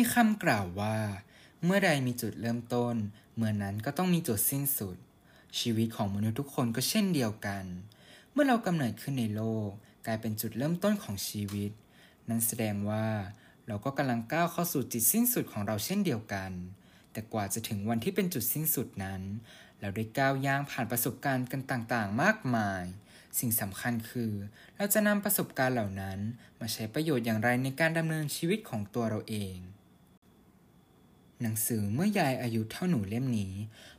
มีคำกล่าวว่า เมื่อใดมีจุดเริ่มต้น เมื่อนั้นก็ต้องมีจุดสิ้นสุด ชีวิตของมนุษย์ทุกคนก็เช่นเดียวกัน เมื่อเรากำเนิดขึ้นในโลก กลายเป็นจุดเริ่มต้นของชีวิต นั้นแสดงว่า เราก็กำลังก้าวเข้าสู่จุดสิ้นสุดของเราเช่นเดียวกัน แต่กว่าจะถึงวันที่เป็นจุดสิ้นสุดนั้น เราได้ก้าวย่างผ่านประสบการณ์กันต่างๆ มากมายสิ่งสำคัญคือ เราจะนำประสบการณ์เหล่านั้น มาใช้ประโยชน์อย่างไรในการดำเนินชีวิตของตัวเราเอง หนังสือเมื่อยายอายุเท่าหนูเล่มนี้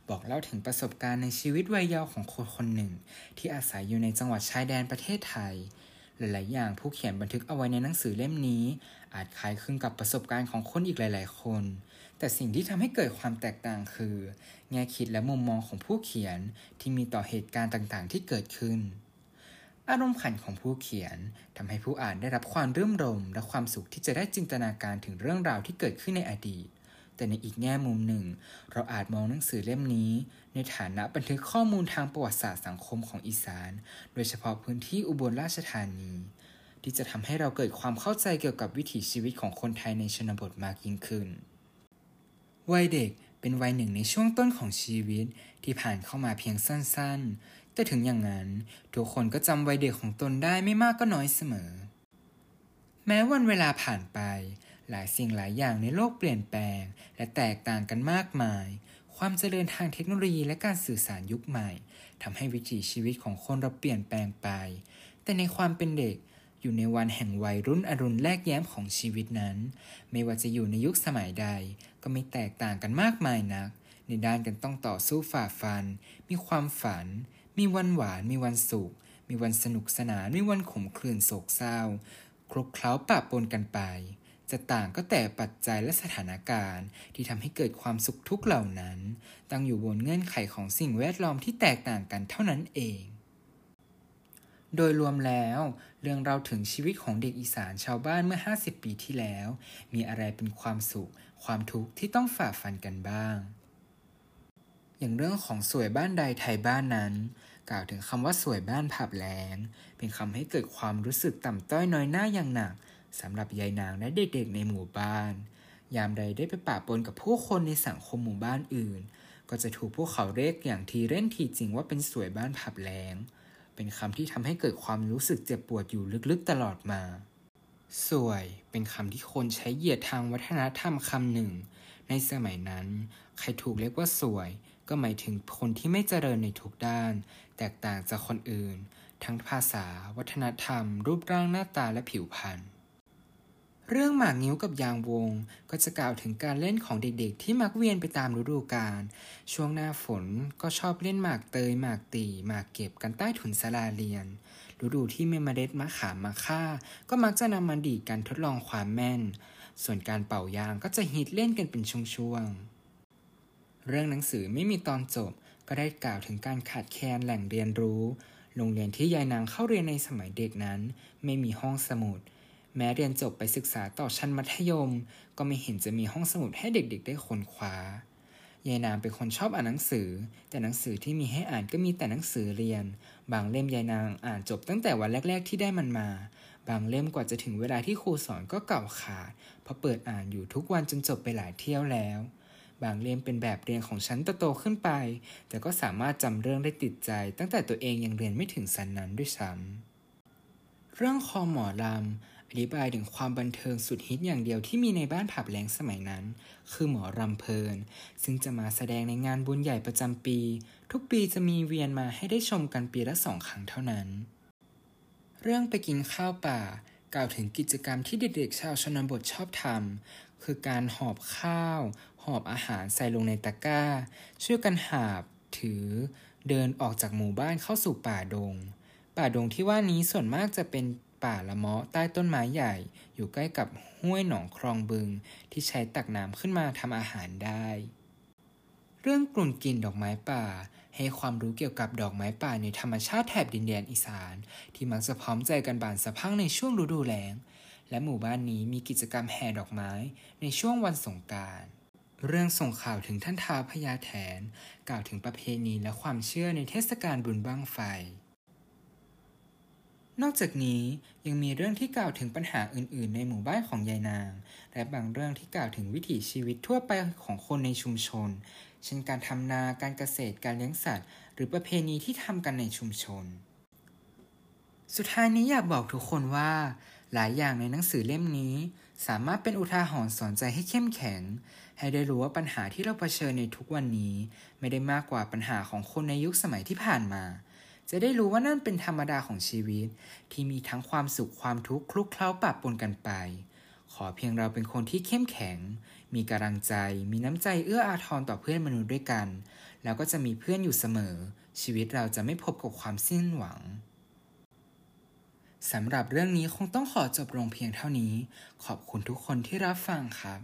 บอกเล่าถึงประสบการณ์ในชีวิตวัยเยาว์ของคนคนหนึ่ง ที่อาศัยอยู่ในจังหวัดชายแดนประเทศไทย หลาย ๆ อย่างผู้เขียนบันทึกเอาไว้ในหนังสือเล่มนี้ อาจคล้ายคลึงกับประสบการณ์ของคนอีกหลาย ๆ คน แต่สิ่งที่ทำให้เกิดความแตกต่างคือ แง่คิดและมุมมองของผู้เขียนที่มีต่อเหตุการณ์ต่าง ๆ ที่เกิดขึ้น อารมณ์ขันของผู้เขียนทำให้ผู้อ่านได้รับความรื่นรม และความสุขที่จะได้จินตนาการถึงเรื่องราวที่เกิดขึ้นในอดีต แต่ในอีกแง่มุมหนึ่ง เราอาจมองหนังสือเล่มนี้ ในฐานะบันทึกข้อมูลทางประวัติศาสตร์สังคมของอีสาน โดยเฉพาะพื้นที่อุบลราชธานี ที่จะทำให้เราเกิดความเข้าใจเกี่ยวกับวิถีชีวิตของคนไทยในชนบทมากยิ่งขึ้น วัยเด็กเป็นวัยหนึ่งในช่วงต้นของชีวิตที่ผ่านเข้ามาเพียงสั้นๆ แต่ถึงอย่างนั้น ทุกคนก็จำวัยเด็กของตนได้ไม่มากก็น้อยเสมอ แม้วันเวลาผ่านไป หลายสิ่งหลายอย่างในโลกเปลี่ยนแปลง และแตกต่างกันมากมาย ความเจริญทางเทคโนโลยีและการสื่อสารยุคใหม่ทำให้วิถีชีวิตของคนเราเปลี่ยนแปลงไป แต่ในความเป็นเด็กอยู่ในวันแห่งวัยรุ่นอรุณแรกแย้มของชีวิตนั้น ไม่ว่าจะอยู่ในยุคสมัยใด ก็ไม่แตกต่างกันมากมายนัก ในด้านกันต้องต่อสู้ฝ่าฟัน มีความฝัน มีวันหวาน มีวันสุข มีวันสนุกสนาน มีวันขมขื่นโศกเศร้า คลุกเคล้าปะปนกันไป จะต่างก็แต่ปัจจัยและสถานการณ์ ที่ทำให้เกิดความสุขทุกข์เหล่านั้น ตั้งอยู่บนเงื่อนไขของสิ่งแวดล้อมที่แตกต่างกันเท่านั้นเอง โดยรวมแล้ว เรื่องเราถึงชีวิตของเด็กอีสานชาวบ้านเมื่อ 50 ปีที่แล้ว มีอะไรเป็นความสุข ความทุกข์ที่ต้องฝ่าฟันกันบ้างอย่างเรื่องของสวยบ้านใดไทยบ้านนั้น กล่าวถึงคำว่าสวยบ้านผับแล้งเป็นคำให้เกิดความรู้สึกต่ำต้อยน้อยหน้าอย่างหนัก สำหรับยายนางและเด็กๆในหมู่บ้าน ยามใดได้ไปปะปนกับผู้คนในสังคมหมู่บ้านอื่น ก็จะถูกพวกเขาเรียกอย่างทีเล่นทีจริงว่าเป็นสวยบ้านผับแล้งเป็นคำที่ทำให้เกิดความรู้สึกเจ็บปวดอยู่ลึกๆตลอดมา สวยเป็นคำที่คนใช้เหยียดทางวัฒนธรรมคำหนึ่ง ในสมัยนั้น ใครถูกเรียกว่าสวย ก็หมายถึงคนที่ไม่เจริญในทุกด้าน แตกต่างจากคนอื่น ทั้งภาษา วัฒนธรรม รูปร่างหน้าตาและผิวพรรณ เรื่องหมากนิ้วกับยางวง ก็จะกล่าวถึงการเล่นของเด็กๆ ที่มักเวียนไปตามฤดูกาล ช่วงหน้าฝนก็ชอบเล่นหมากเตยหมากตีหมากเก็บกันใต้ถุนศาลาเรียน ฤดูที่มีเมล็ดมะขามมาฆ่า ก็มักจะนำมาดีดกันทดลองความแม่น ส่วนการเป่ายางก็จะฮิตเล่นกันเป็นช่วงๆ เรื่องหนังสือไม่มีตอนจบ ก็ได้กล่าวถึงการขาดแคลนแหล่งเรียนรู้ โรงเรียนที่ยายนางเข้าเรียนในสมัยเด็กนั้น ไม่มีห้องสมุด แม้เรียนจบไปศึกษาต่อชั้นมัธยม ก็ไม่เห็นจะมีห้องสมุดให้เด็กๆ ได้ค้นคว้ายายนางเป็นคนชอบอ่านหนังสือ แต่หนังสือที่มีให้อ่านก็มีแต่หนังสือเรียน บางเล่มยายนางอ่านจบตั้งแต่วันแรก ๆ ที่ได้มันมา บางเล่มกว่าจะถึงเวลาที่ครูสอนก็เก่าขาดเพราะเปิดอ่านอยู่ทุกวันจนจบไปหลายเที่ยวแล้ว บางเล่มเป็นแบบเรียนของชั้นโตๆขึ้นไป แต่ก็สามารถจำเรื่องได้ติดใจ ตั้งแต่ตัวเองยังเรียนไม่ถึงสันนั้นด้วยซ้ำเรื่องคอหมอลำ อธิบายถึงความบันเทิงสุดฮิตอย่างเดียวที่มีในบ้านผับแรงสมัยนั้น คือหมอรำเพลิน ซึ่งจะมาแสดงในงานบุญใหญ่ประจำปี ทุกปีจะมีเวียนมาให้ได้ชมกันปีละสองครั้งเท่านั้น เรื่องไปกินข้าวป่า กล่าวถึงกิจกรรมที่เด็กๆชาวชนบทชอบทำคือการหอบข้าว หอบอาหารใส่ลงในตะกร้า ช่วยกันหาบ ถือ เดินออกจากหมู่บ้านเข้าสู่ป่าดง ป่าดงที่ว่านี้ส่วนมากจะเป็น ป่าละเมาะใต้ต้นไม้ใหญ่ อยู่ใกล้กับห้วยหนองคลองบึง ที่ใช้ตักน้ำขึ้นมาทำอาหารได้ เรื่องกลุ่นกลิ่นดอกไม้ป่า ให้ความรู้เกี่ยวกับดอกไม้ป่าในธรรมชาติแถบดินแดนอีสาน ที่มักจะพร้อมใจกันบานสะพั่งในช่วงฤดูแล้ง และหมู่บ้านนี้มีกิจกรรมแห่ดอกไม้ในช่วงวันสงกรานต์เรื่องส่งข่าวถึงท่านท้าวพญาแถน กล่าวถึงประเพณีและความเชื่อในเทศกาลบุญบั้งไฟ นอกจากนี้ยังมีเรื่องที่กล่าวถึงปัญหาอื่น ๆ ในหมู่บ้านของยายนาง และบางเรื่องที่กล่าวถึงวิถีชีวิตทั่วไปของคนในชุมชน เช่นการทำนา การเกษตร การเลี้ยงสัตว์ หรือประเพณีที่ทำกันในชุมชน สุดท้ายนี้อยากบอกทุกคนว่า หลายอย่างในหนังสือเล่มนี้ สามารถเป็นอุทาหรณ์สอนใจให้เข้มแข็ง ให้ได้รู้ว่าปัญหาที่เราเผชิญในทุกวันนี้ ไม่ได้มากกว่าปัญหาของคนในยุคสมัยที่ผ่านมา จะได้รู้ว่านั่นเป็นธรรมดาของชีวิต ที่มีทั้งความสุขความทุกข์คลุกเคล้าปะปนกันไป ขอเพียงเราเป็นคนที่เข้มแข็ง มีกำลังใจ มีน้ำใจเอื้ออาทรต่อเพื่อนมนุษย์ด้วยกัน แล้วก็จะมีเพื่อนอยู่เสมอ ชีวิตเราจะไม่พบกับความสิ้นหวังสำหรับเรื่องนี้คงต้องขอจบลงเพียงเท่านี้ ขอบคุณทุกคนที่รับฟังครับ